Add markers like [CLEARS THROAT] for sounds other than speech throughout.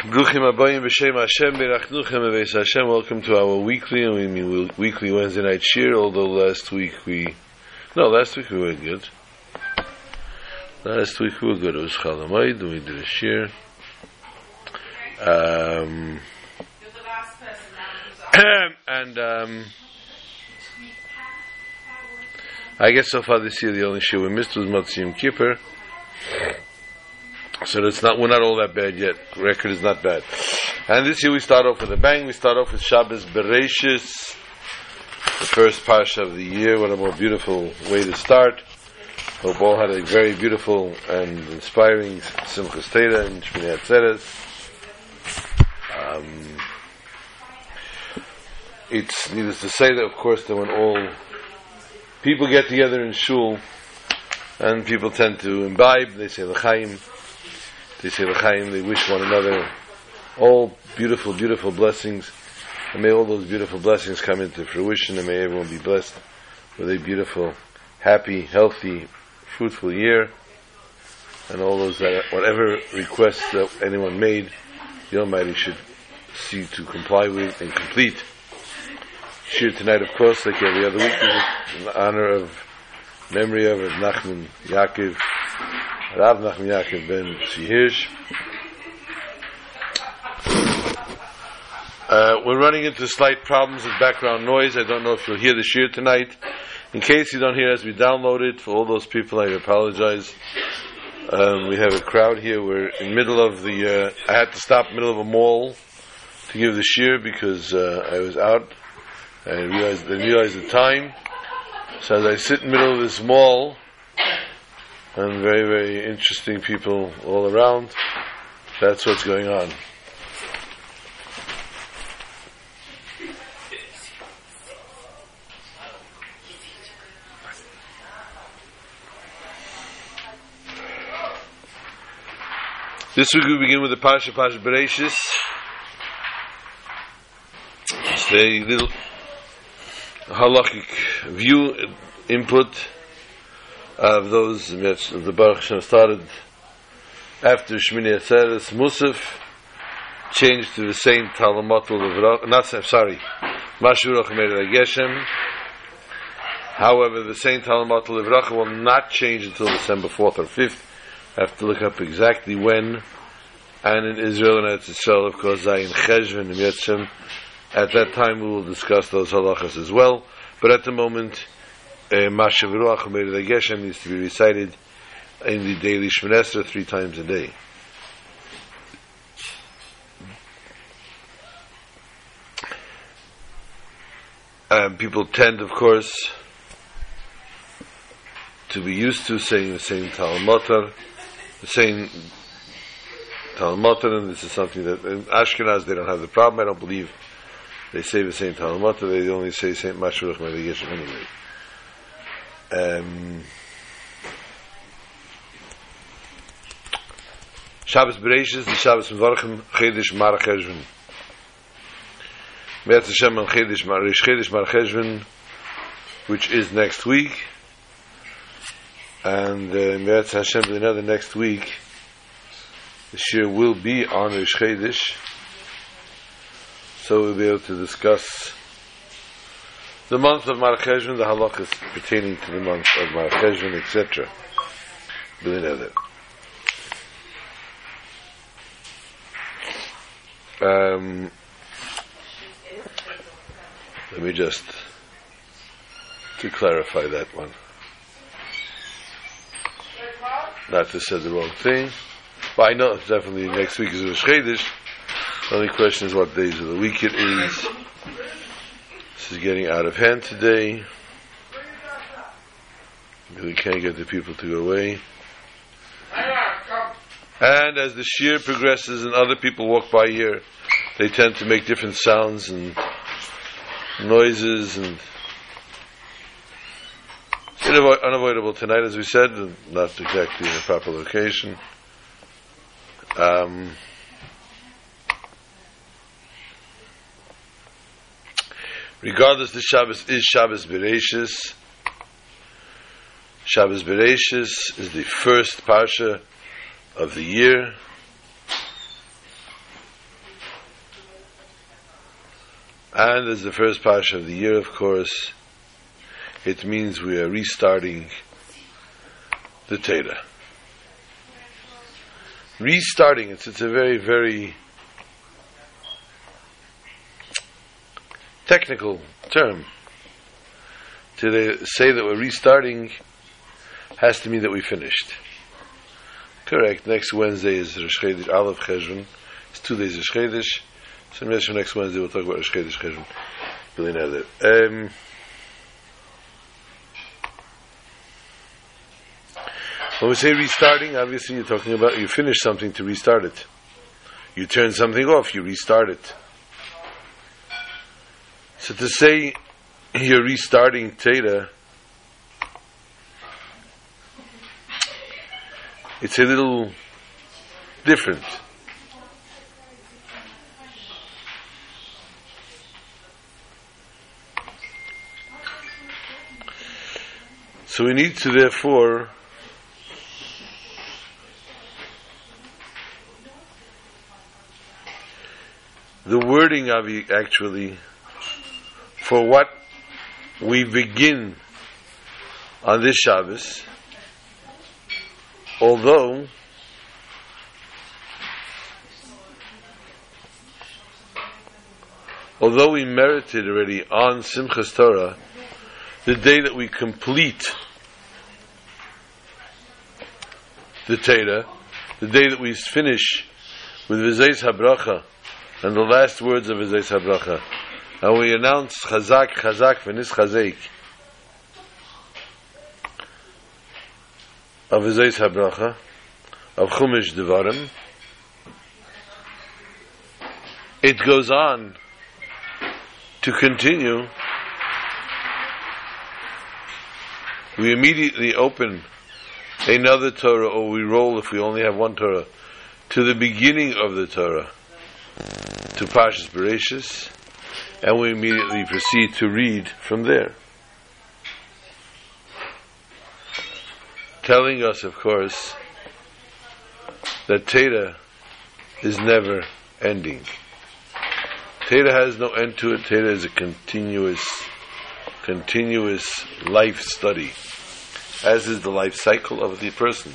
Bruchim Abayim B'Shem Hashem Berachnuchem Beis Hashem. Welcome to our weekly, we mean weekly Wednesday night shir. Although last week we, no, last week we were good. Last week we were good. It was Chalamayid, and we did a shir. Um, [CLEARS THROAT] and um, I guess so far this year the only shir we missed was Matzim Kippur. So it's not we're not all that bad yet. Record is not bad. And this year we start off with a bang. We start off with Shabbos Bereshis, the first parsha of the year. What a more beautiful way to start. Hope all had a very beautiful and inspiring Simchas Torah and Shmini Atzeres. Um, it's needless to say that, of course, that when all people get together in shul and people tend to imbibe, they say l'chaim they say l'chaim, they wish one another all beautiful, beautiful blessings. And may all those beautiful blessings come into fruition and may everyone be blessed with a beautiful, happy, healthy, fruitful year. And all those that, whatever requests that anyone made, the Almighty should see to comply with and complete. Shir tonight, of course, like every other week, in honor of memory of Nachman Yaakov Rav Nachman Yaakov ben Sihirsh. Uh, we're running into slight problems with background noise. I don't know if you'll hear the shir tonight. In case you don't hear as we download it, for all those people, I apologize. Um, we have a crowd here. We're in middle of the. Uh, I had to stop in middle of a mall to give the shir because uh, I was out. I realized I realized the time. So as I sit in the middle of this mall, and very, very interesting people all around. That's what's going on. This week we begin with the Pasha Pasha Bereshis. It's a little halachic view, input of those of the Baruch Hashem started after Shmini Atzeres Musaf changed to the same Talamatul of not sorry Mashurach Meir Geshem however the same Talamatul of will not change until December 4th or 5th I have to look up exactly when. And in Israel and Israel of course Zayin Cheshvan and Yetzim. At that time we will discuss those halachas as well. But at the moment Mashav Ruach the Geshem needs to be recited in the daily Shmonesra three times a day. Um, people tend, of course, to be used to saying the same Talmutar, the same Talmutar, and this is something that in Ashkenaz they don't have the problem. I don't believe they say the same Talmutar. They only say Saint Mashruch Geshem anyway. Um, Shabbos Bereshis, the Shabbos Mevarchim, Chedesh Mar Cheshvan. Me'etz Hashem on Chedesh Mar, Rish Chedesh Mar Cheshvan, which is next week. And uh, Me'etz Hashem, another next week, the Shir will be on Rish Chedesh. So we'll be able to discuss the month of Mar Cheshvan, the halachas pertaining to the month of Mar Cheshvan, etc. Um, let me just to clarify that one. Not to say the wrong thing. I know definitely next week is Rosh Chodesh. The only question is what days of the week it is is getting out of hand today. We can't get the people to go away. And as the shear progresses and other people walk by here, they tend to make different sounds and noises and unavoidable tonight, as we said, not exactly in a proper location. Um, Regardless, the Shabbos is Shabbos Bereshis. Shabbos Bereshis is the first parsha of the year. And as the first parsha of the year, of course, it means we are restarting the Torah. Restarting it, it's a very, very technical term. To say that we're restarting has to mean that we finished. Correct. Next Wednesday is Rosh Chodesh Aleph Cheshvan. It's two days of Chodesh. So next Wednesday we'll talk about Rosh Chodesh Cheshvan. Really know that. Um, when we say restarting, obviously you're talking about you finish something to restart it. You turn something off, you restart it. So to say you're restarting Teda, it's a little different. So we need to therefore the wording of it actually for what we begin on this Shabbos, although although we merited already on Simchas Torah the day that we complete the Torah, the day that we finish with Vizayis HaBracha and the last words of Vizayis HaBracha, and we announce Chazak, Chazak, V'nis Chazek. Of Vizayis HaBracha, of Chumash Devarim, it goes on to continue. We immediately open another Torah, or we roll if we only have one Torah, to the beginning of the Torah, to Pashas Bereshis, and we immediately proceed to read from there. Telling us, of course, that Torah is never ending. Torah has no end to it. Torah is a continuous, continuous life study as is the life cycle of the person.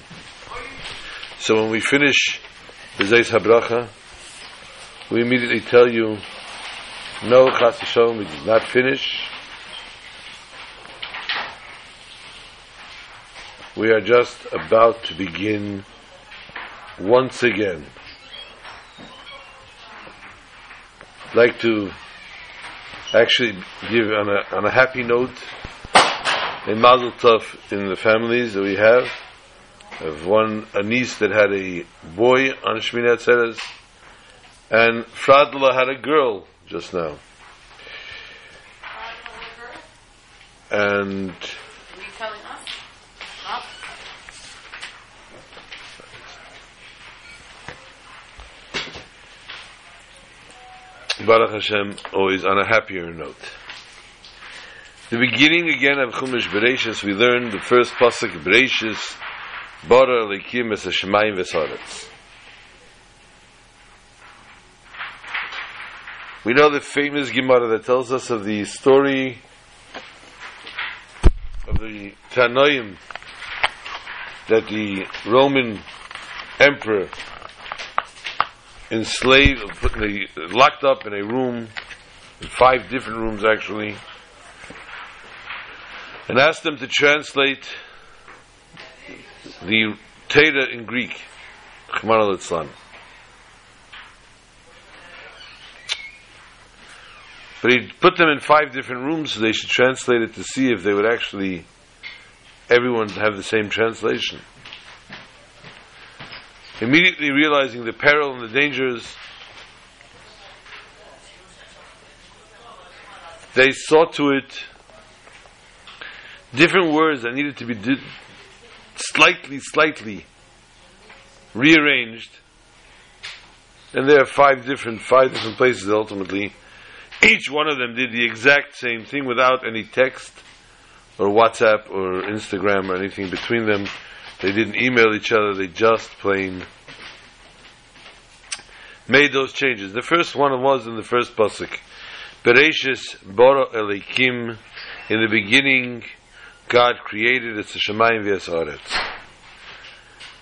So when we finish the Zeis HaBracha, we immediately tell you, no, Chas Yishalom, we did not finish. We are just about to begin once again. I'd like to actually give on a, on a happy note a mazel tov in the families that we have. Of one a niece that had a boy on Shmini Atzeres, and Fradla had a girl just now. And Baruch Hashem always on a happier note. The beginning again of Chumash Bereshis, we learn the first pasuk Bereshis, Bara Elikim Es Hashemayim V'Saretz. We know the famous Gemara that tells us of the story of the Tanoim that the Roman emperor enslaved, locked up in a room, in five different rooms actually, and asked them to translate the Torah in Greek. But he put them in five different rooms so they should translate it to see if they would actually, everyone have the same translation. Immediately realizing the peril and the dangers, they saw to it different words that needed to be di- slightly, slightly rearranged. And there are five different, five different places ultimately. Each one of them did the exact same thing without any text or WhatsApp or Instagram or anything between them. They didn't email each other, they just plain made those changes. The first one was in the first pasuk. Bereshis Boro Elikim, in the beginning, God created it's the Shemayim v'Yasaretz.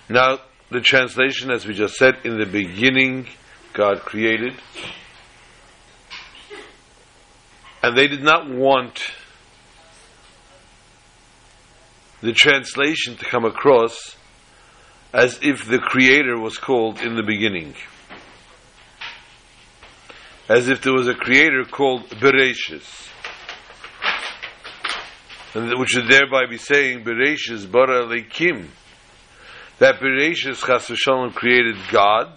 Now, the translation, as we just said, in the beginning, God created. And they did not want the translation to come across as if the Creator was called in the beginning. As if there was a Creator called Bereshis. And which would thereby be saying Bereshis bara leikim. That Bereshis chas v'shalom created God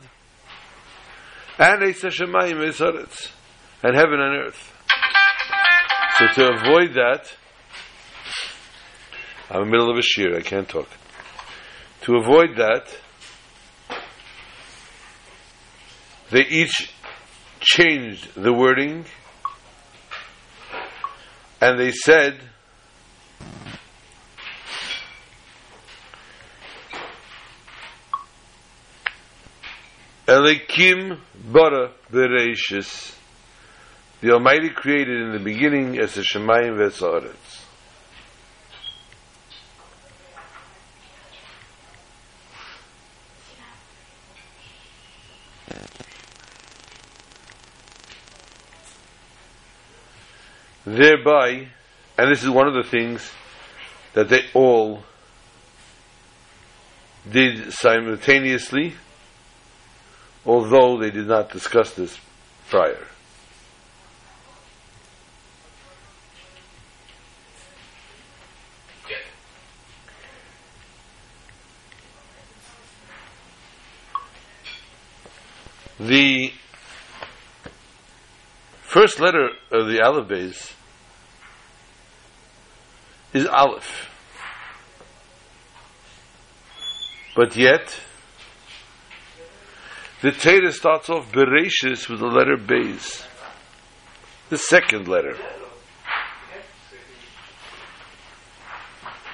and Eitz Hashemayim Esaretz and heaven and earth. So to avoid that, I'm in the middle of a shir, I can't talk. To avoid that, they each changed the wording and they said Elikim bara bereishis the Almighty created in the beginning as a Shemayim v'Etzaretz. Thereby, and this is one of the things that they all did simultaneously, although they did not discuss this prior. The first letter of the Aleph Beis is Aleph. But yet, the Torah starts off Bereshis with the letter Beis, the second letter.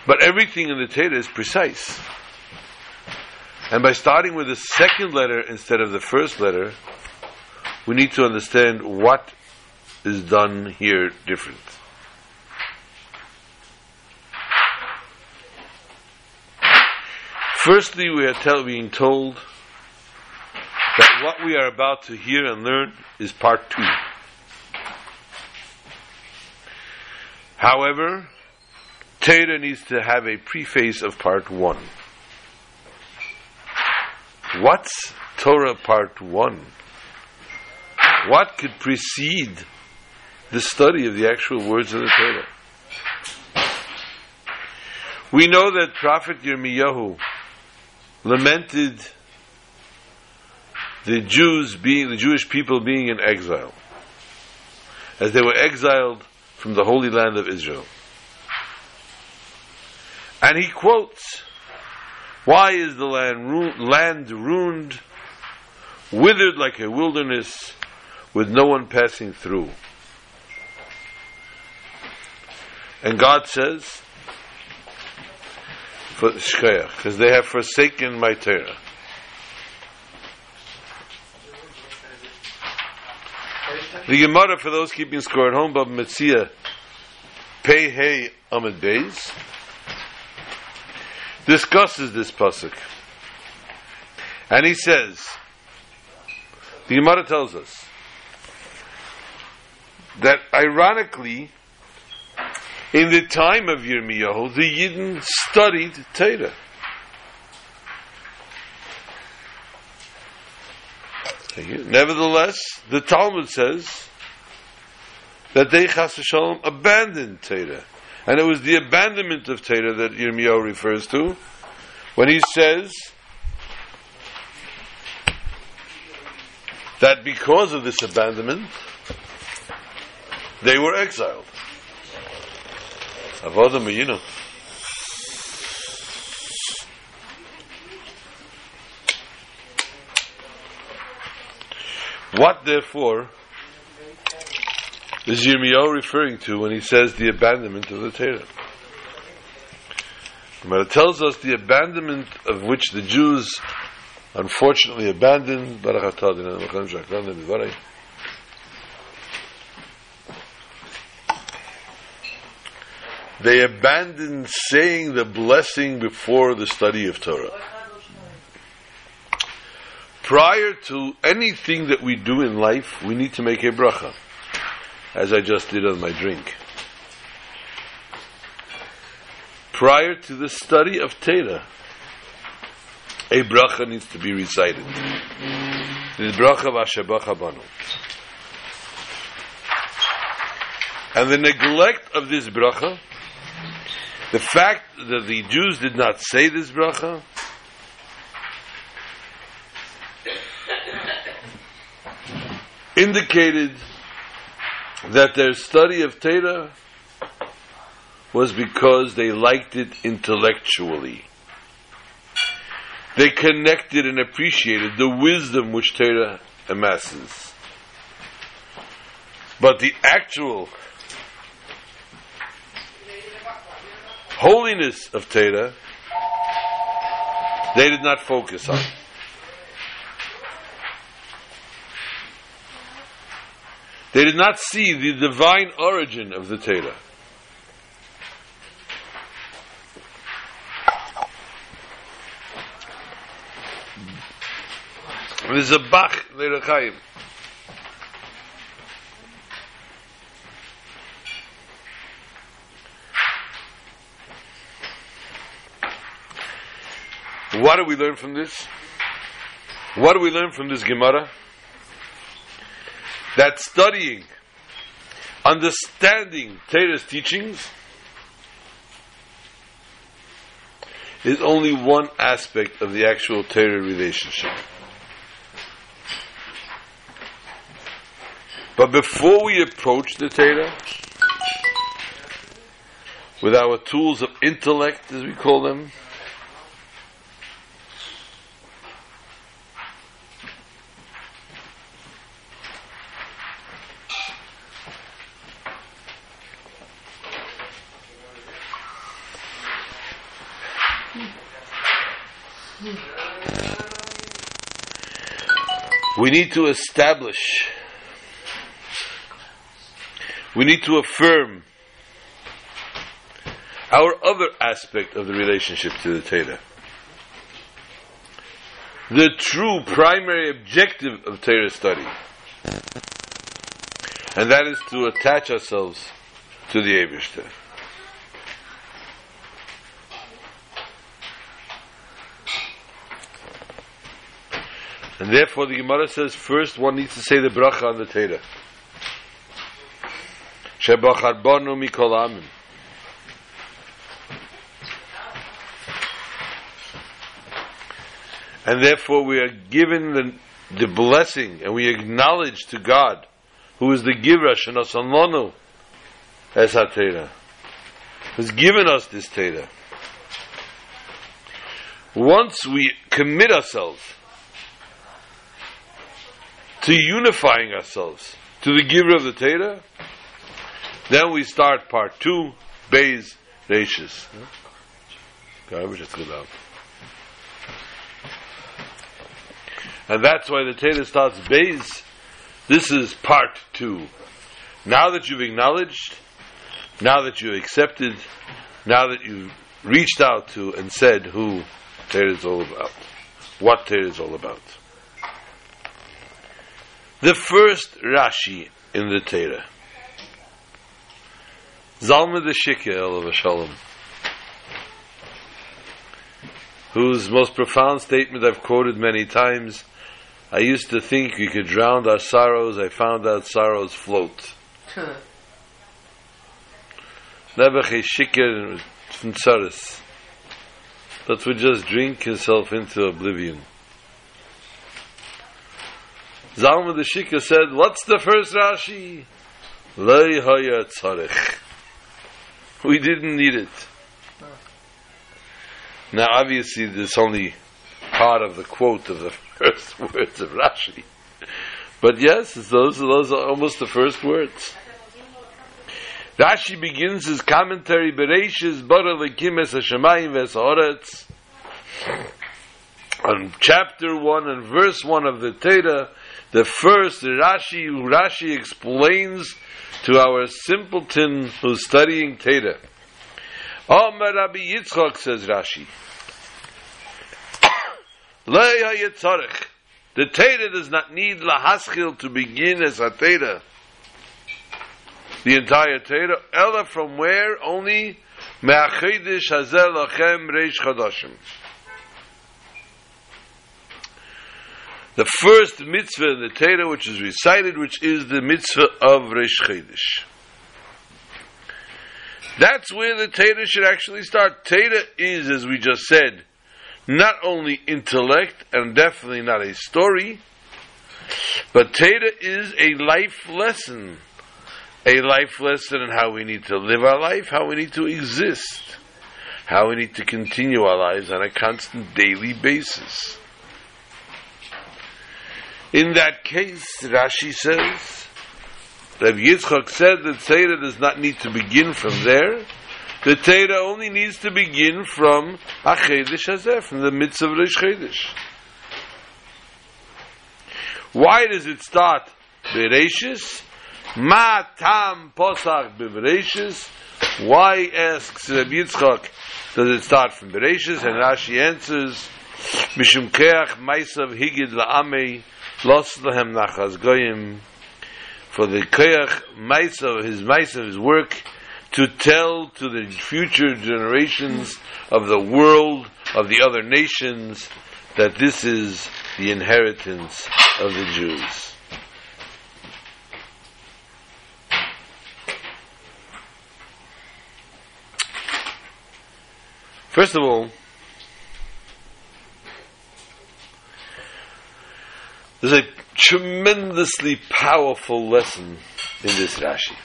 But everything in the Torah is precise. And by starting with the second letter instead of the first letter, we need to understand what is done here different. Firstly, we are tell, being told that what we are about to hear and learn is part two. However, Torah needs to have a preface of part one. What's Torah part one? What could precede the study of the actual words of the Torah? We know that Prophet Yirmiyahu lamented the Jews being, the Jewish people being in exile, as they were exiled from the Holy Land of Israel. And he quotes, Why is the land, ru- land ruined, withered like a wilderness, with no one passing through? And God says, for because they have forsaken my Torah. The Gemara for those keeping score at home, Bava Metzia, Pei Hey Amid Beis, discusses this pasuk, and he says, the Gemara tells us that ironically, in the time of Yirmiyahu, the Yidden studied Torah. Nevertheless, the Talmud says that they chas abandoned Torah. And it was the abandonment of Torah that Yirmiyahu refers to when he says that because of this abandonment, they were exiled. Avodah. What, therefore, is Yirmiyahu referring to when he says the abandonment of the Torah? But it tells us the abandonment of which the Jews unfortunately abandoned they abandoned saying the blessing before the study of Torah. Prior to anything that we do in life, we need to make a bracha as I just did on my drink. Prior to the study of Torah, a bracha needs to be recited. The bracha of Banu. And the neglect of this bracha, the fact that the Jews did not say this bracha, indicated that their study of Torah was because they liked it intellectually. They connected and appreciated the wisdom which Torah amasses. But the actual holiness of Torah, they did not focus on. They did not see the divine origin of the Torah. There's a Bach Lerechaim. What do we learn from this? What do we learn from this Gemara? That studying, understanding Torah's teachings is only one aspect of the actual Torah relationship. But before we approach the Torah, with our tools of intellect, as we call them, need to establish we need to affirm our other aspect of the relationship to the Torah. The true primary objective of Torah study. And that is to attach ourselves to the Ebershter. And therefore the Gemara says first one needs to say the bracha on the Torah. Shebachar bonu mikol amim. And therefore we are given the, the blessing and we acknowledge to God who is the giver Shanasan Lonu as our Torah. Has given us this Torah. Once we commit ourselves to unifying ourselves to the giver of the Torah, then we start part two, good out. And that's why the Torah starts Bays. This is part two. Now that you've acknowledged, now that you've accepted, now that you've reached out to and said who Torah is all about, what Torah is all about. The first Rashi in the Torah Zalma the Shikya, Shalom, whose most profound statement I've quoted many times. I used to think we could drown our sorrows. I found out sorrows float. Never shikir tsaris. But would just drink himself into oblivion. Zalman the Shikha said, What's the first Rashi? Lei haya tzarech. We didn't need it. Now, obviously, this only part of the quote of the [LAUGHS] first words of Rashi. But yes, those, those are almost the first words. Rashi begins his commentary, Bereshis bara lekim es hashemayim ves On chapter 1 and verse 1 of the Torah, the first Rashi, Rashi explains to our simpleton who's studying Torah. Omer Rabbi Yitzchak says Rashi. Leia Yitzarech. The Torah does not need lahaskil to begin as a Torah. The entire Torah. Ella from where? Only Me'achedish hazel lachem reish chadashim. The first mitzvah in the Torah which is recited, which is the mitzvah of Reish Chodesh. That's where the Torah should actually start. Torah is, as we just said, not only intellect and definitely not a story, but Torah is a life lesson. A life lesson in how we need to live our life, how we need to exist, how we need to continue our lives on a constant daily basis. In that case, Rashi says, Rabbi Yitzchak said that Torah does not need to begin from there. The Torah only needs to begin from Achedish Hazeh, from the midst of Rish Chedesh. Why does it start Bereshis? Ma tam posach bebereshis. Why asks Rabbi Yitzchak does it start from Bereshis? And Rashi answers, Mishum keach maisav higid la'amei los nachas goyim for the koyach ma'isa, his ma'isa, his work, to tell to the future generations of the world, of the other nations, that this is the inheritance of the Jews. First of all, there's a tremendously powerful lesson in this Rashi.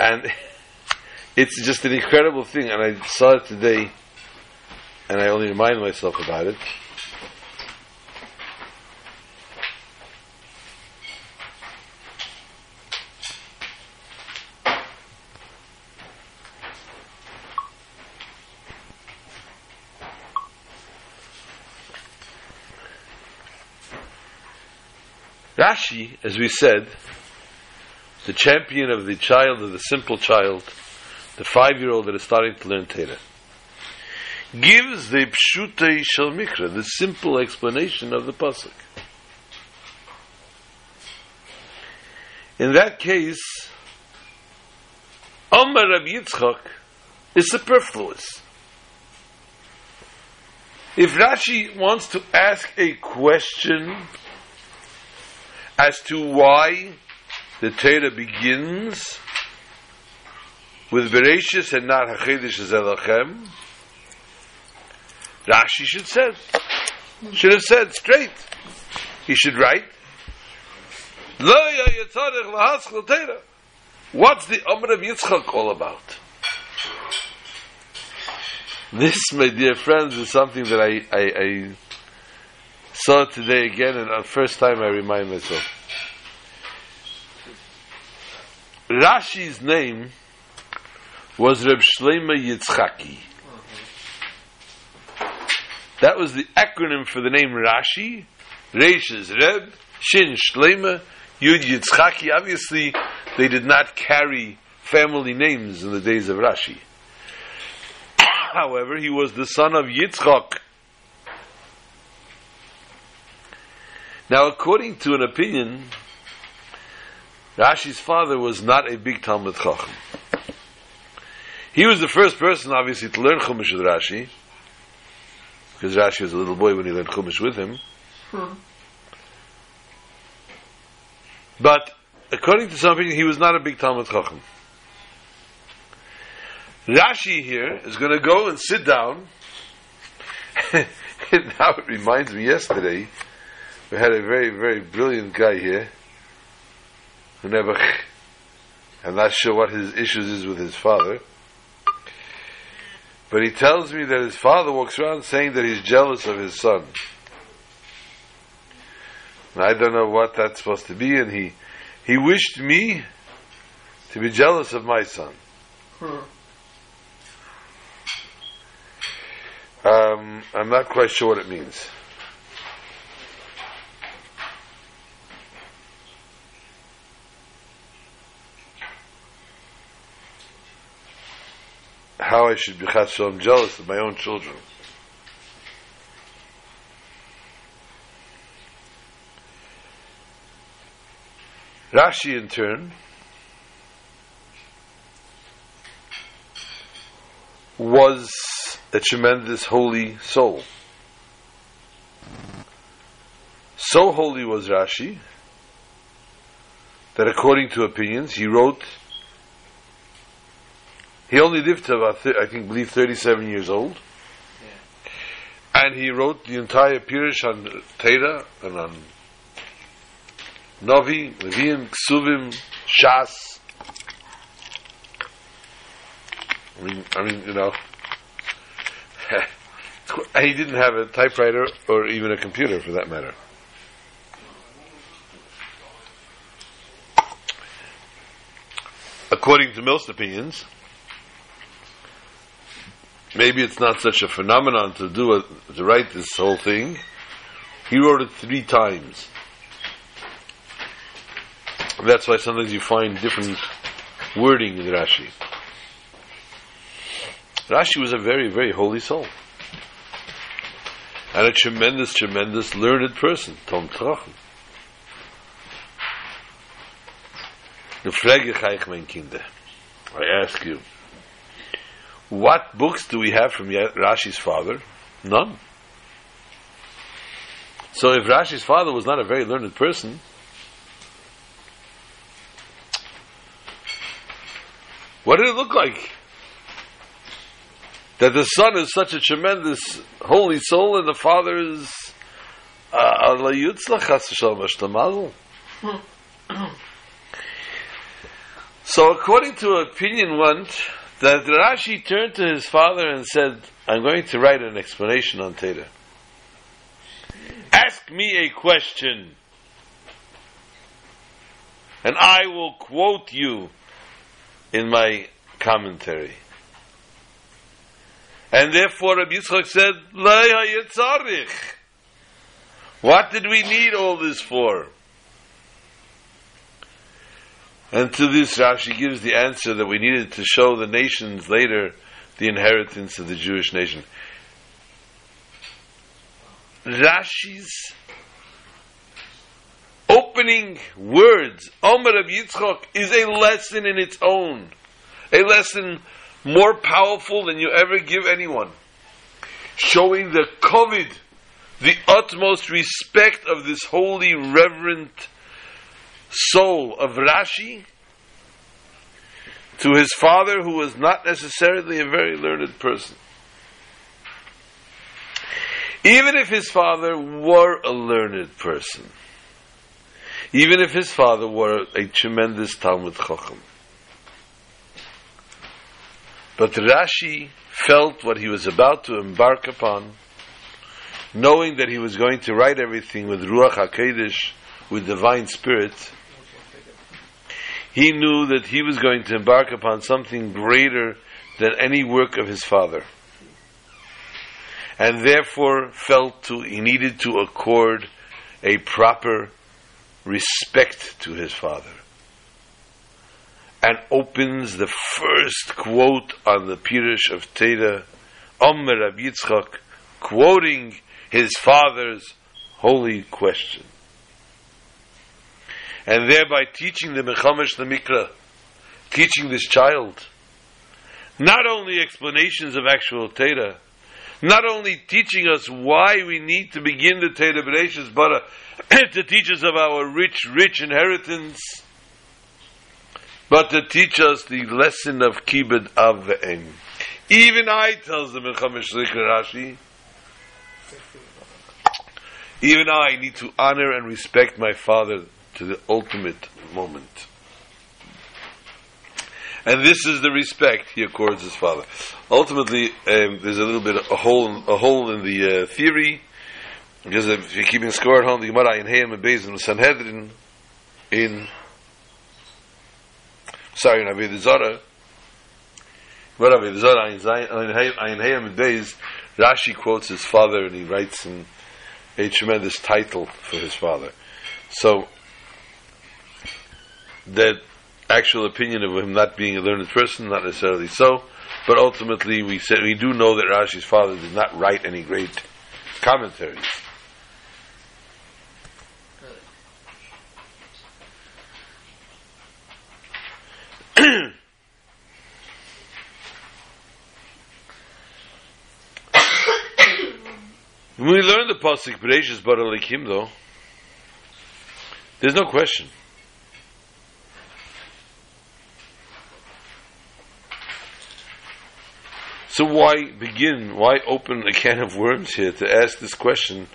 And [LAUGHS] it's just an incredible thing, and I saw it today, and I only remind myself about it. Rashi, as we said, the champion of the child, of the simple child, the five-year-old that is starting to learn Torah, gives the pshutei shel mikra, the simple explanation of the pasuk. In that case, Omar Rabbi Yitzchak is superfluous. If Rashi wants to ask a question as to why the Torah begins with Bereshis and not Hachedish Zelachem, Rashi should said should have said straight. He should write. What's the Amr of Yitzchak all about? This, my dear friends, is something that I, I, I saw it today again, and the first time I remind myself. Rashi's name was Reb Shleima Yitzchaki. That was the acronym for the name Rashi. Reish is Reb, Shin Shleima, Yud Yitzchaki. Obviously, they did not carry family names in the days of Rashi. [COUGHS] However, he was the son of Yitzchak, Now, according to an opinion, Rashi's father was not a big Talmud Chacham. He was the first person, obviously, to learn Chumash with Rashi, because Rashi was a little boy when he learned Chumash with him. Hmm. But according to some opinion, he was not a big Talmud Chacham. Rashi here is going to go and sit down. [LAUGHS] now it reminds me yesterday we had a very, very brilliant guy here who never, I'm not sure what his issues is with his father, but he tells me that his father walks around saying that he's jealous of his son. And I don't know what that's supposed to be, and he, he wished me to be jealous of my son. Hmm. Um, I'm not quite sure what it means. How I should be I'm jealous of my own children. Rashi, in turn, was a tremendous holy soul. So holy was Rashi that according to opinions, he wrote, he only lived to about, I think, believe 37 years old. And he wrote the entire Pirish on Torah and on Novi, Levium, Ksuvim, Shas. I mean, I mean, you know, [LAUGHS] he didn't have a typewriter or even a computer for that matter. According to most opinions, maybe it's not such a phenomenon to do a, to write this whole thing. He wrote it three times. That's why sometimes you find different wording in Rashi. Rashi was a very, very holy soul. And a tremendous, tremendous learned person, Tom Trachen. I ask you, what books do we have from Rashi's father? None. So if Rashi's father was not a very learned person, What did it look like? That the son is such a tremendous holy soul and the father is uh, Allah Yutzlach hmm. So according to opinion one, that Rashi turned to his father and said, I'm going to write an explanation on Teda. Ask me a question, and I will quote you in my commentary. And therefore Rabbi Yitzchak said, What did we need all this for? And to this Rashi gives the answer that we needed to show the nations later the inheritance of the Jewish nation. Rashi's opening words, Omer of Yitzchok, is a lesson in its own. A lesson more powerful than you ever give anyone. Showing the kavod, the utmost respect of this holy, reverent soul of Rashi to his father, who was not necessarily a very learned person. Even if his father were a learned person, even if his father were a tremendous Talmud Chacham. But Rashi felt what he was about to embark upon, knowing that he was going to write everything with Ruach HaKodesh, with divine spirit. He knew that he was going to embark upon something greater than any work of his father. And therefore felt to, he needed to accord a proper respect to his father and opens the first quote on the Pirish of Teda, Omer Rab Yitzchak, quoting his father's holy question. And thereby teaching the Mechamesh the Mikra, teaching this child, not only explanations of actual Teda, not only teaching us why we need to begin the Teda Bereshis, but uh, [CLEARS THROAT] to teach us of our rich, rich inheritance, but to teach us the lesson of Kibbud Av Ve'em. Even I, tells the Melchamish Rashi, even I need to honor and respect my father to the ultimate moment. And this is the respect he accords his father. Ultimately, um, there's a little bit of a hole, a hole in the uh, theory, because if you're keeping score at home, the Gemara in Hayam and and Sanhedrin in sorry, in Avodah Zarah, what Avodah Zarah in Hayam and Beis, Rashi quotes his father and he writes him a tremendous title for his father. So that actual opinion of him not being a learned person, not necessarily so. But ultimately, we said we do know that Rashi's father did not write any great commentaries. [COUGHS] we learn the pasuk Bereshis Bara Lekim, though, there's no question. So why begin? Why open a can of worms here to ask this question?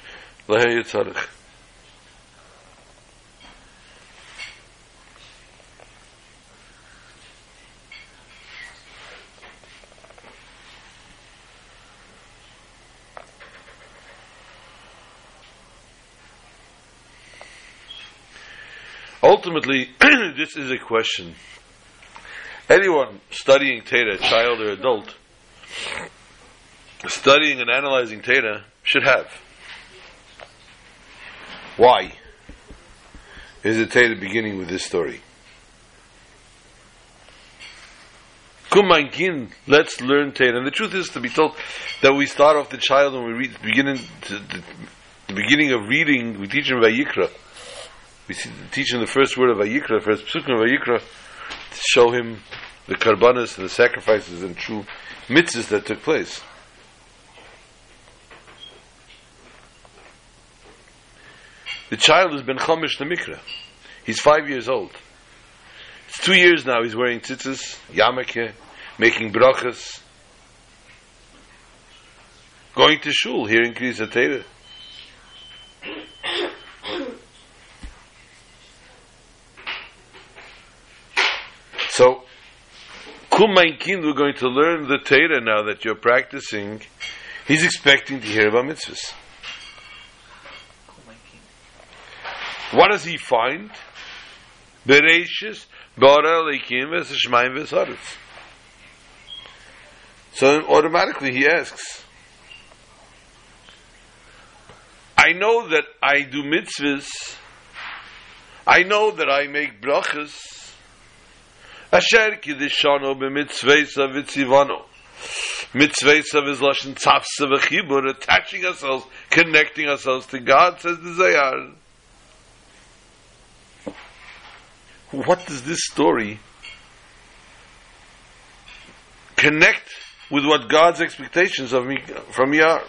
Ultimately, [CLEARS THROAT] this is a question. Anyone studying Torah, child or adult, studying and analyzing Torah should have. Why is the Torah beginning with this story? Kumankin, let's learn Torah. And the truth is to be told that we start off the child and we read the beginning, the, the beginning of reading, we teach him Vayikra. We teach him the first word of Vayikra, first psukim of Vayikra, to show him the karbanas the sacrifices and true mitzvahs that took place. The child has been chomish the mikra. He's five years old. It's two years now he's wearing tzitzis, yamake, making brachas, going to shul, hearing Kriyas Torah. So, Kum mein Kind, we're going to learn the Torah now that you're practicing. He's expecting to hear about mitzvahs. What does he find? Bereshis, Bara, Leikim, Shemaim, Vesaretz. So automatically he asks, I know that I do mitzvahs. I know that I make brachas. Asher kidishano b'mitzvesa v'tzivano. Mitzvesa is lashon v'chibur, attaching ourselves, connecting ourselves to God, says the Zayar. What does this story connect with what God's expectations of me from me are?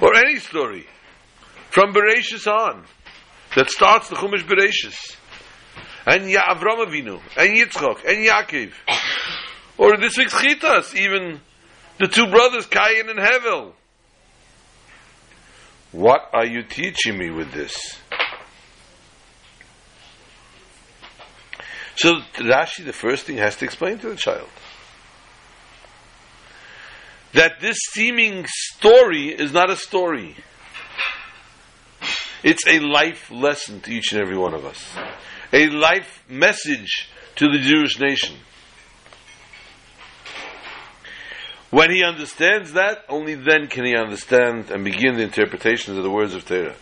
Or any story from Bereshis on, that starts the Chumash Bereshis, and Ya Avram Avinu, and Yitzchok, and Yaakov, or this week's Chitas, even the two brothers, Cain and Hevel. What are you teaching me with this? So Rashi, the first thing, has to explain to the child that this seeming story is not a story. It's a life lesson to each and every one of us. A life message to the Jewish nation. When he understands that, only then can he understand and begin the interpretations of the words of Torah.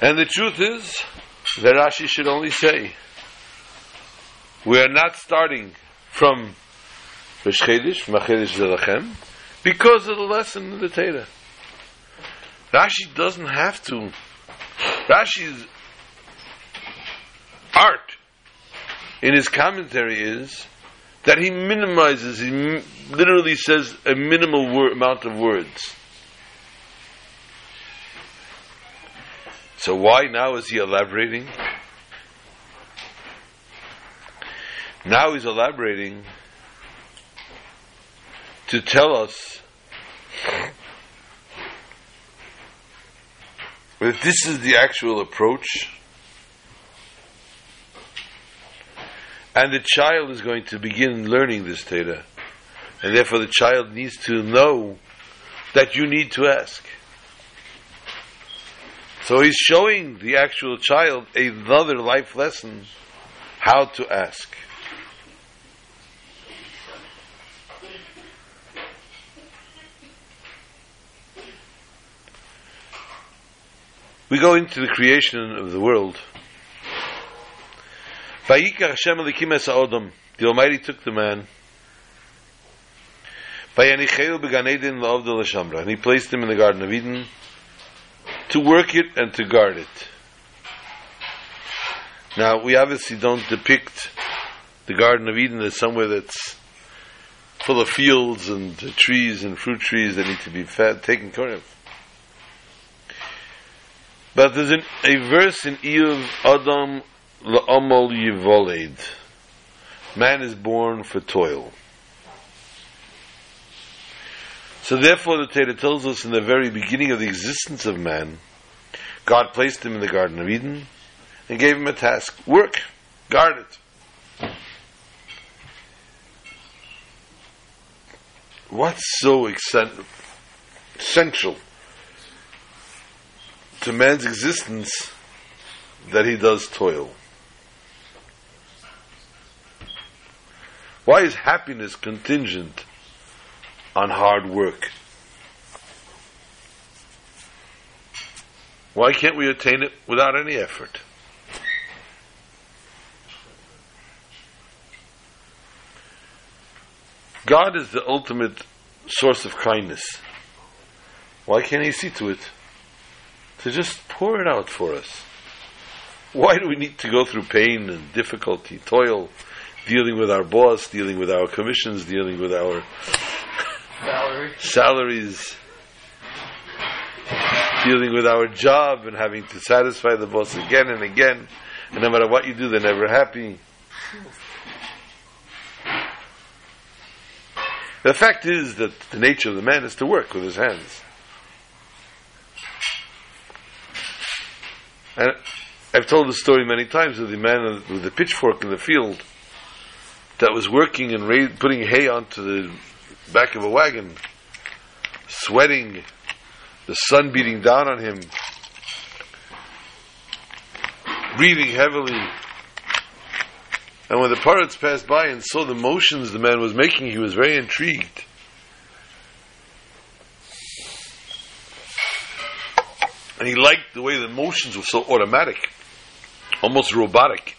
And the truth is that Rashi should only say, we are not starting from Rosh Chodesh, Machedesh Zelachem, because of the lesson in the Torah. Rashi doesn't have to. Rashi's art in his commentary is that he minimizes, he literally says a minimal wor- amount of words. So why now is he elaborating? Now he's elaborating to tell us that this is the actual approach and the child is going to begin learning this data and therefore the child needs to know that you need to ask So he's showing the actual child another life lesson how to ask. We go into the creation of the world. The Almighty took the man. And he placed him in the Garden of Eden to work it and to guard it. Now, we obviously don't depict the Garden of Eden as somewhere that's full of fields and trees and fruit trees that need to be fed, taken care of. But there's an, a verse in Iyov Adam la'amal yivoled. Man is born for toil. So therefore the Torah tells us in the very beginning of the existence of man, God placed him in the Garden of Eden and gave him a task. Work. Guard it. What's so essential to man's existence that he does toil. Why is happiness contingent on hard work? Why can't we attain it without any effort? God is the ultimate source of kindness. Why can't He see to it? to just pour it out for us. Why do we need to go through pain and difficulty, toil, dealing with our boss, dealing with our commissions, dealing with our Salaries, dealing with our job and having to satisfy the boss again and again, and no matter what you do, they're never happy. The fact is that the nature of the man is to work with his hands. And I've told the story many times of the man with the pitchfork in the field that was working and ra- putting hay onto the back of a wagon, sweating, the sun beating down on him, breathing heavily. And when the pirates passed by and saw the motions the man was making, he was very intrigued. And he liked the way the motions were so automatic, almost robotic.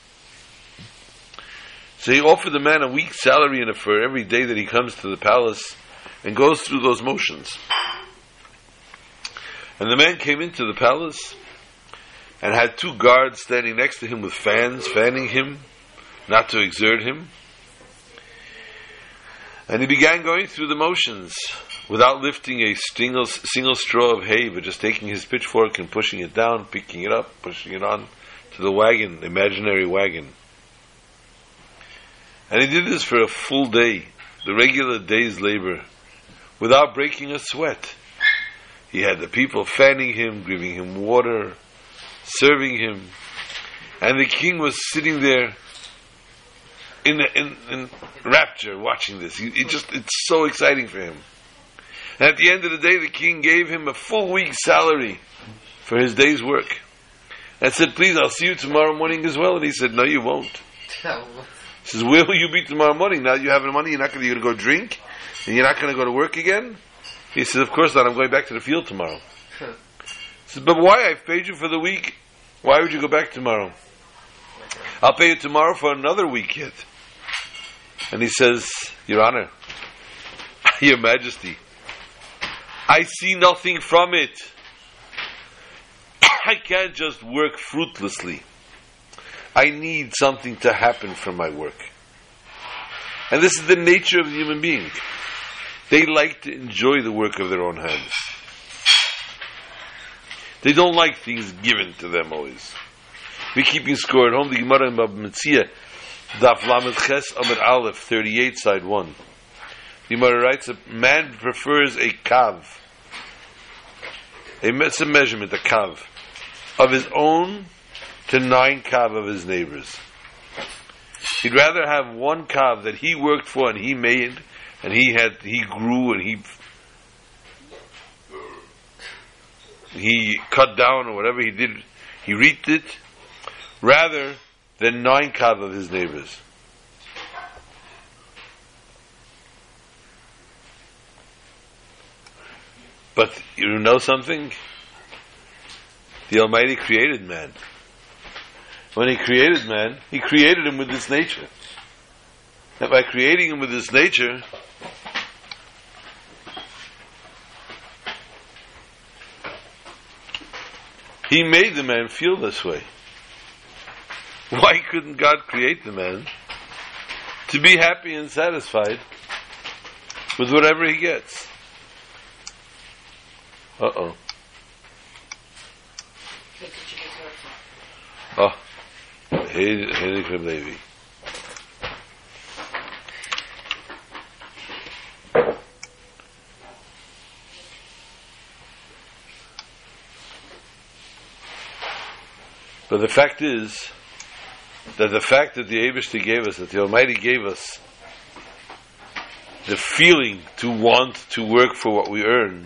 So he offered the man a week's salary and for every day that he comes to the palace and goes through those motions. And the man came into the palace and had two guards standing next to him with fans, fanning him, not to exert him. And he began going through the motions without lifting a single, single straw of hay, but just taking his pitchfork and pushing it down, picking it up, pushing it on to the wagon, imaginary wagon. And he did this for a full day, the regular day's labor, without breaking a sweat. He had the people fanning him, giving him water, serving him, and the king was sitting there in, in, in rapture watching this. He, he just, it's so exciting for him. And at the end of the day, the king gave him a full week's salary for his day's work. And said, please, I'll see you tomorrow morning as well. And he said, no, you won't. He says, where will you be tomorrow morning? Now you have the money, you're not going to go drink? And you're not going to go to work again? He says, of course not, I'm going back to the field tomorrow. He says, but why? I've paid you for the week. Why would you go back tomorrow? I'll pay you tomorrow for another week yet. And he says, Your Honor, [LAUGHS] Your Majesty, I see nothing from it. [CLEARS THROAT] I can't just work fruitlessly. I need something to happen from my work. And this is the nature of the human being. They like to enjoy the work of their own hands. They don't like things given to them always. We're keeping score at home. The Gemara in Bava Metzia, Daf Lamed Ches Amid Aleph, 38, side 1. The Gemara writes, a man prefers a kav, a, it's a measurement, a kav, of his own to nine kav of his neighbors. He'd rather have one kav that he worked for and he made, and he had, he grew and he he cut down or whatever he did, he reaped it, rather than nine kav of his neighbors. But you know something? The Almighty created man. When He created man, He created him with this nature. And by creating him with this nature, He made the man feel this way. Why couldn't God create the man to be happy and satisfied with whatever he gets? Uh oh. Oh. Henry Levi. But the fact is that the fact that the Abishti gave us, that the Almighty gave us the feeling to want to work for what we earn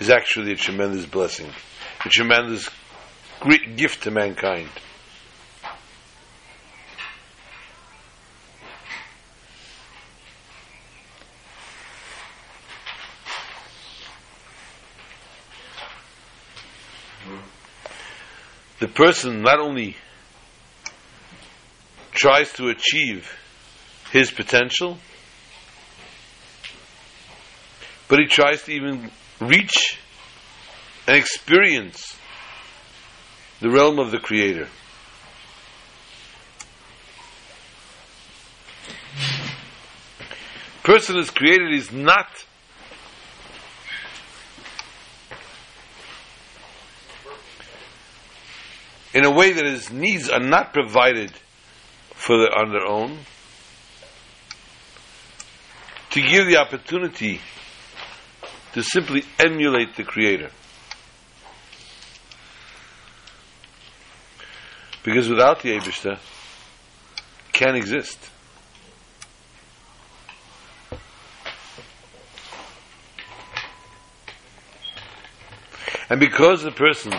is actually a tremendous blessing, a tremendous great gift to mankind. The person not only tries to achieve his potential, but he tries to even reach and experience the realm of the Creator. Person is created is not in a way that his needs are not provided for the, on their own, to give the opportunity to simply emulate the Creator. Because without the Abishta, can't exist. And because the person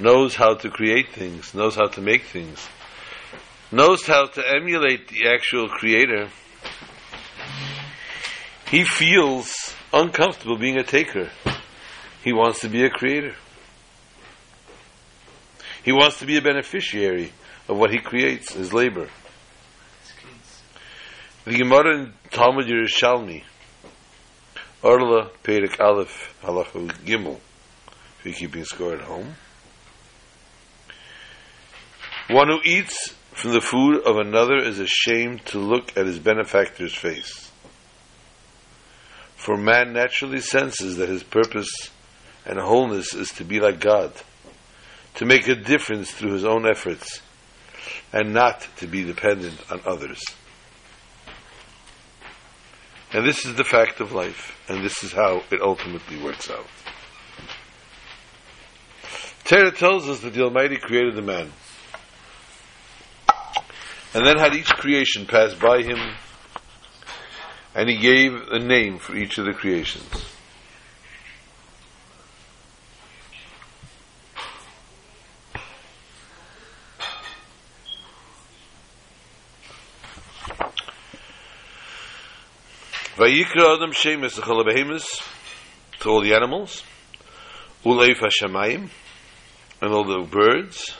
knows how to create things, knows how to make things, knows how to emulate the actual creator, he feels uncomfortable being a taker. He wants to be a creator. He wants to be a beneficiary of what he creates, his labor. The Gemara in Talmud Yerushalmi, Orla Perek Aleph Halacha Gimel, if you're keeping score at home. One who eats from the food of another is ashamed to look at his benefactor's face. For man naturally senses that his purpose and wholeness is to be like God to make a difference through his own efforts and not to be dependent on others. And this is the fact of life, and this is how it ultimately works out. Torah tells us that the Almighty created the man, and then had each creation pass by him, and he gave a name for each of the creations. Vayikra Adam Shemes Behemoths to all the animals, Uleif Hashemayim, and all the birds,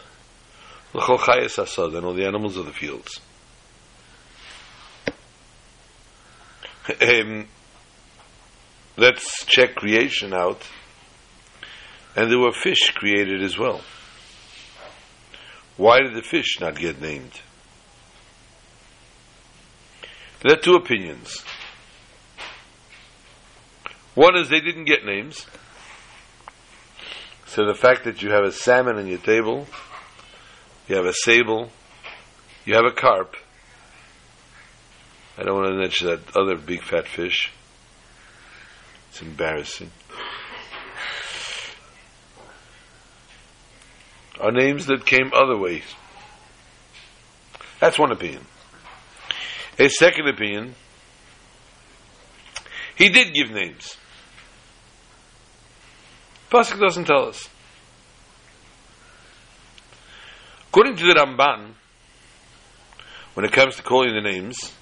Chayes Asad, and all the animals of the fields. Um, let's check creation out. And there were fish created as well. Why did the fish not get named? There are two opinions. One is they didn't get names. So the fact that you have a salmon on your table, you have a sable, you have a carp. I don't want to mention that other big fat fish. It's embarrassing. Are names that came other ways. That's one opinion. A second opinion, he did give names. Pasuk doesn't tell us. According to the Ramban, when it comes to calling the names,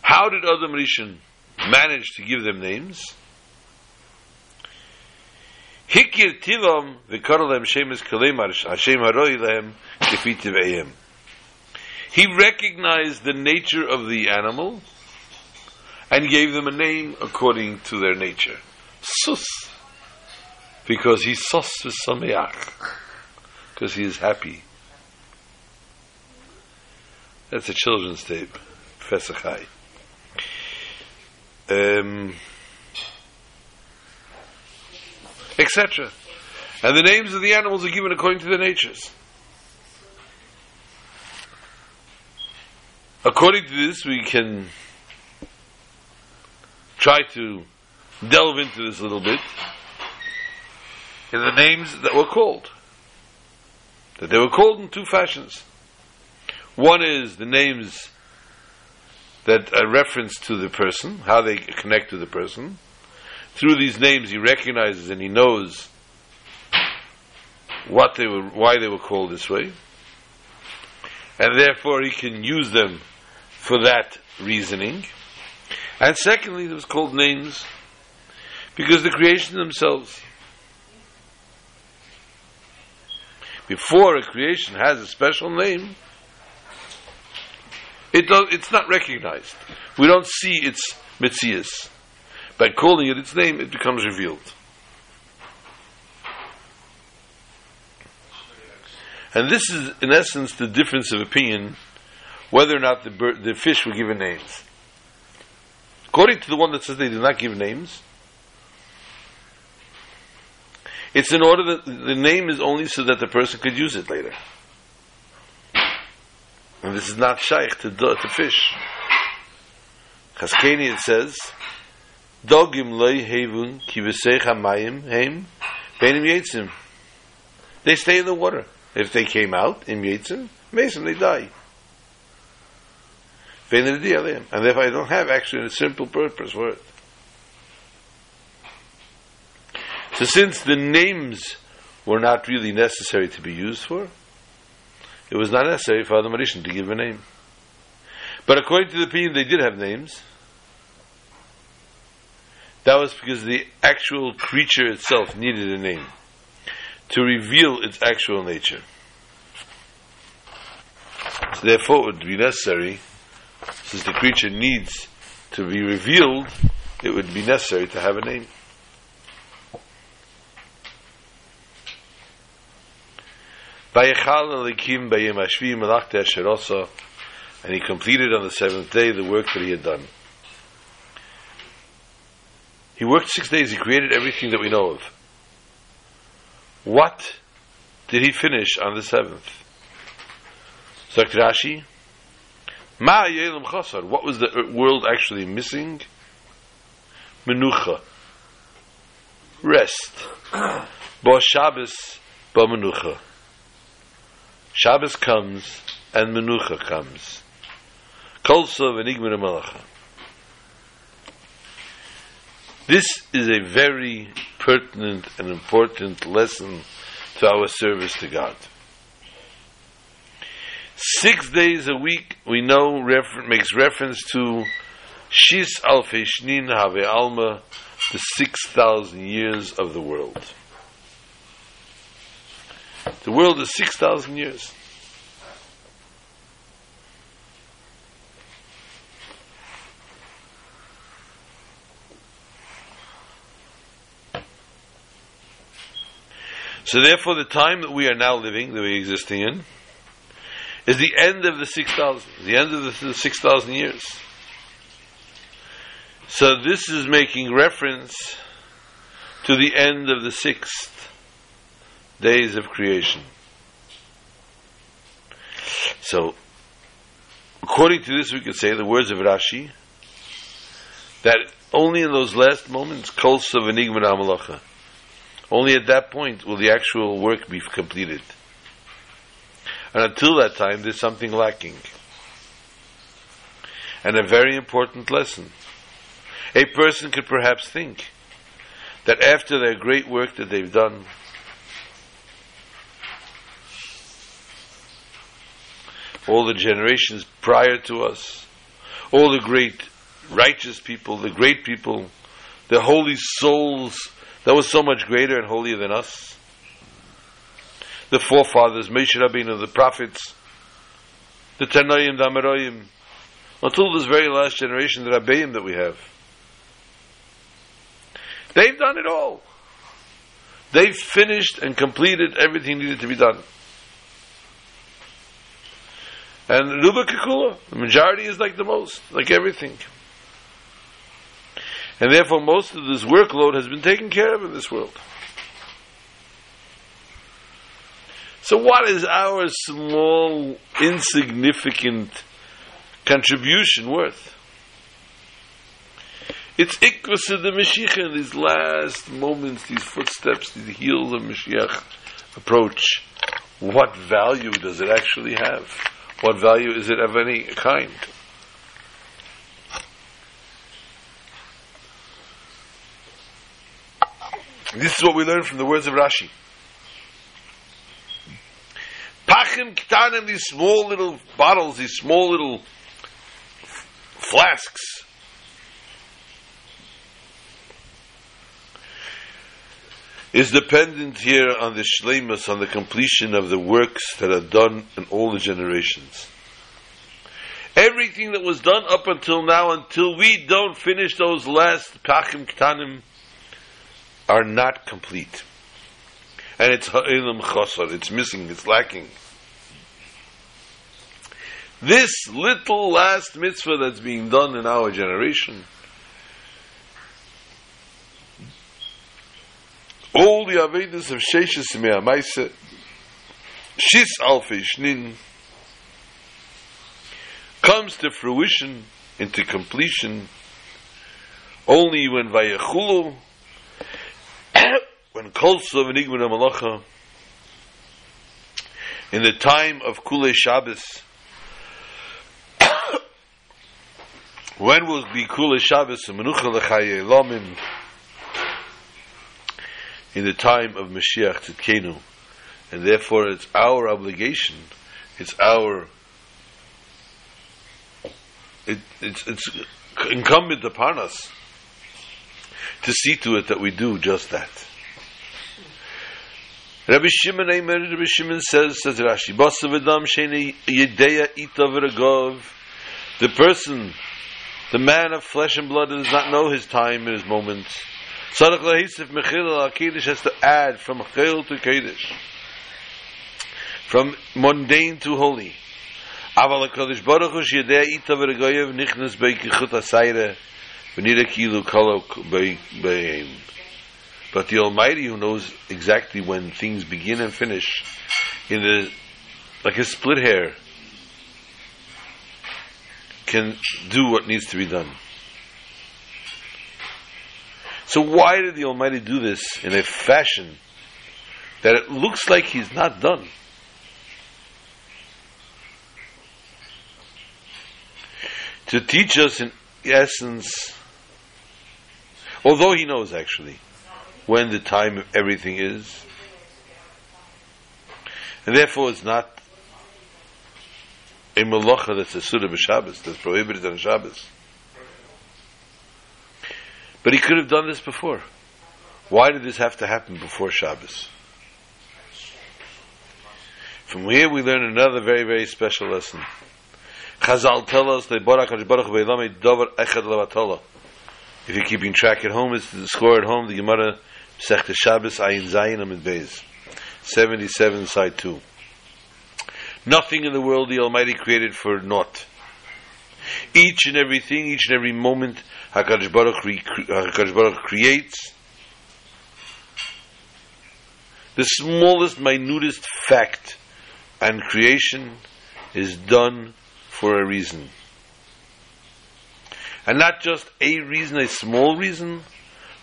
how did Adam Rishon manage to give them names? Hikir Hashem haroi lehem. He recognized the nature of the animal and gave them a name according to their nature. Sus. Because he's sus sameach. Because he is happy. That's a children's tape. Professor Chai. Um, etc. And the names of the animals are given according to their natures. According to this, we can try to delve into this a little bit in the names that were called. That they were called in two fashions. One is the names that are reference to the person, how they connect to the person. Through these names, he recognizes and he knows what they were, why they were called this way, and therefore he can use them for that reasoning. And secondly, it was called names because the creation themselves, before a creation has a special name, it does, it's not recognized. We don't see its mitzias. By calling it its name, it becomes revealed. And this is, in essence, the difference of opinion whether or not the, the fish were given names. According to the one that says they did not give names, it's in order that the name is only so that the person could use it later. And this is not shaykh to, to fish. Chizkuni it says, Dogim loy hevun ki v'seich hamayim heim beinim yetzim. They stay in the water. If they came out in yetzim, mason they die. And therefore I don't have actually a simple purpose for it. So since the names were not really necessary to be used for, it was not necessary for the Marishan to give a name. But according to the opinion, they did have names. That was because the actual creature itself needed a name to reveal its actual nature. So therefore, it would be necessary, since the creature needs to be revealed, it would be necessary to have a name. And he completed on the seventh day the work that he had done. He worked six days, he created everything that we know of. What did he finish on the seventh? Sagt Rashi, Ma yelim chasar. What was the world actually missing? Menucha. Rest. Bo Shabbos, bo menucha. Shabbos comes and Menucha comes. Kolsov and Igmar Malacha. This is a very pertinent and important lesson to our service to God. Six days a week, we know, refer- makes reference to Shis Alfei Shnin Have Alma, the 6,000 years of the world. The world is 6,000 years. So therefore the time that we are now living, that we're existing in, is the end of the 6,000, the end of the, the 6,000 years. So this is making reference to the end of the sixth days of creation. So, according to this, we could say the words of Rashi that only in those last moments, Kol of Enigma Amalacha, only at that point will the actual work be completed. And until that time, there's something lacking. And a very important lesson. A person could perhaps think that after their great work that they've done, all the generations prior to us, all the great righteous people, the great people, the holy souls that was so much greater and holier than us, the forefathers, Moshe Rabbeinu, the prophets, the Tanoim, the Amoraim, until this very last generation, the Rabbeim that we have. They've done it all. They've finished and completed everything needed to be done. And Ruba Kikula, the majority is like the most, like everything. And therefore most of this workload has been taken care of in this world. So what is our small, insignificant contribution worth? It's Ikvus of the Mashiach in these last moments, these footsteps, these heels of Mashiach approach. What value does it actually have? What value is it of any kind? This is what we learn from the words of Rashi. Pachim ktanim, these small little bottles, these small little flasks. Is dependent here on the shlemus, on the completion of the works that are done in all the generations. Everything that was done up until now, until we don't finish those last pachim ktanim, are not complete and it's ha'ilam chasar, it's missing, it's lacking. This little last mitzvah that's being done in our generation, all the Avedis of Sheshis Me'amaisa, Shis Alfei Shnin, comes to fruition, into completion, only when Vayechulu, [COUGHS] when Kolsov and Igmar Malacha, in the time of Kule Shabbos, [COUGHS] when will be Kule Shabbos and Menucha Lechaye Lomim, in the time of Mashiach Tzidkenu, and therefore it's our obligation, it's our, it, it's, it's incumbent upon us to see to it that we do just that. Rabbi Shimon Eimer, Rabbi Shimon says, says Rashi, Basav Adam Sheni Yedeya Ita V'Ragov, the person, the man of flesh and blood does not know his time and his moments. Sadach Lahisif Mechil Al-Kedish has to add from Chil to Kedish, from mundane to holy. Aval Baruch Hu Ita V'Ragoyev Nichnas V'nira Kilu. But the Almighty, who knows exactly when things begin and finish, in the like a split hair, can do what needs to be done. So why did the Almighty do this in a fashion that it looks like He's not done? To teach us in essence, although He knows actually, when the time of everything is. And therefore it's not a malacha that's a surah b'Shabbos, that's prohibited on Shabbos. But he could have done this before. Why did this have to happen before Shabbos? From here we learn another very, very special lesson. Chazal tell us, if you're keeping track at home, it's the score at home, the Gemara Sech Shabbos Ayin Zayin Amid Beis. 77 side 2. Nothing in the world the Almighty created for naught. Each and everything, each and every moment, HaKadosh Baruch, HaKadosh Baruch creates. The smallest, minutest fact and creation is done for a reason. And not just a reason, a small reason,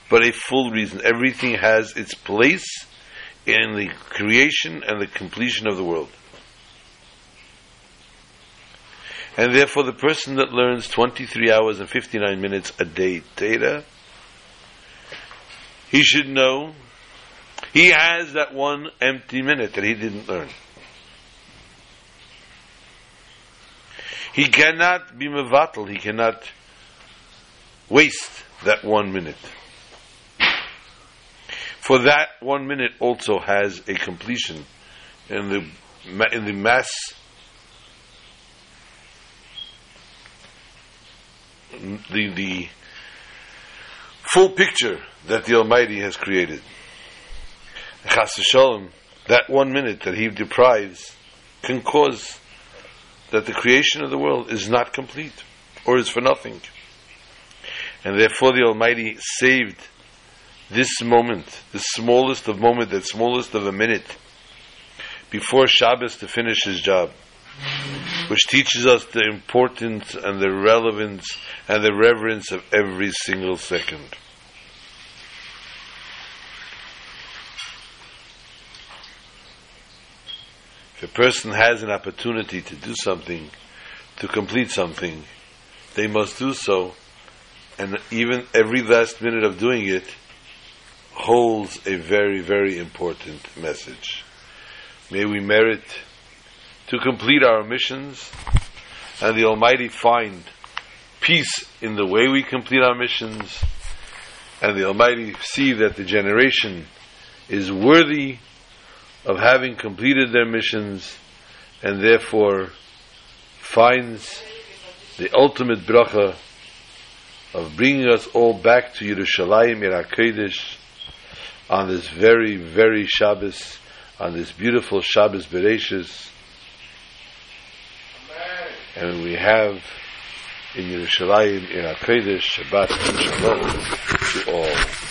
but a full reason. Everything has its place in the creation and the completion of the world. And therefore, the person that learns 23 hours and 59 minutes a day data, he should know he has that one empty minute that he didn't learn. He cannot be mevatel, he cannot waste that one minute. For that one minute also has a completion in the in the mass the the full picture that the Almighty has created. V'sholem, that one minute that He deprives can cause that the creation of the world is not complete or is for nothing. And therefore the Almighty saved this moment, the smallest of moment, the smallest of a minute, before Shabbos to finish his job, which teaches us the importance and the relevance and the reverence of every single second. If a person has an opportunity to do something, to complete something, they must do so, and even every last minute of doing it holds a very, very important message. May we merit to complete our missions, and the Almighty find peace in the way we complete our missions, and the Almighty see that the generation is worthy of having completed their missions and therefore finds the ultimate bracha of bringing us all back to Yerushalayim Yerakodesh on this very, very Shabbos, on this beautiful Shabbos Bereshis. And we have in Yerushalayim in Yerakodesh Shabbat Shalom to all.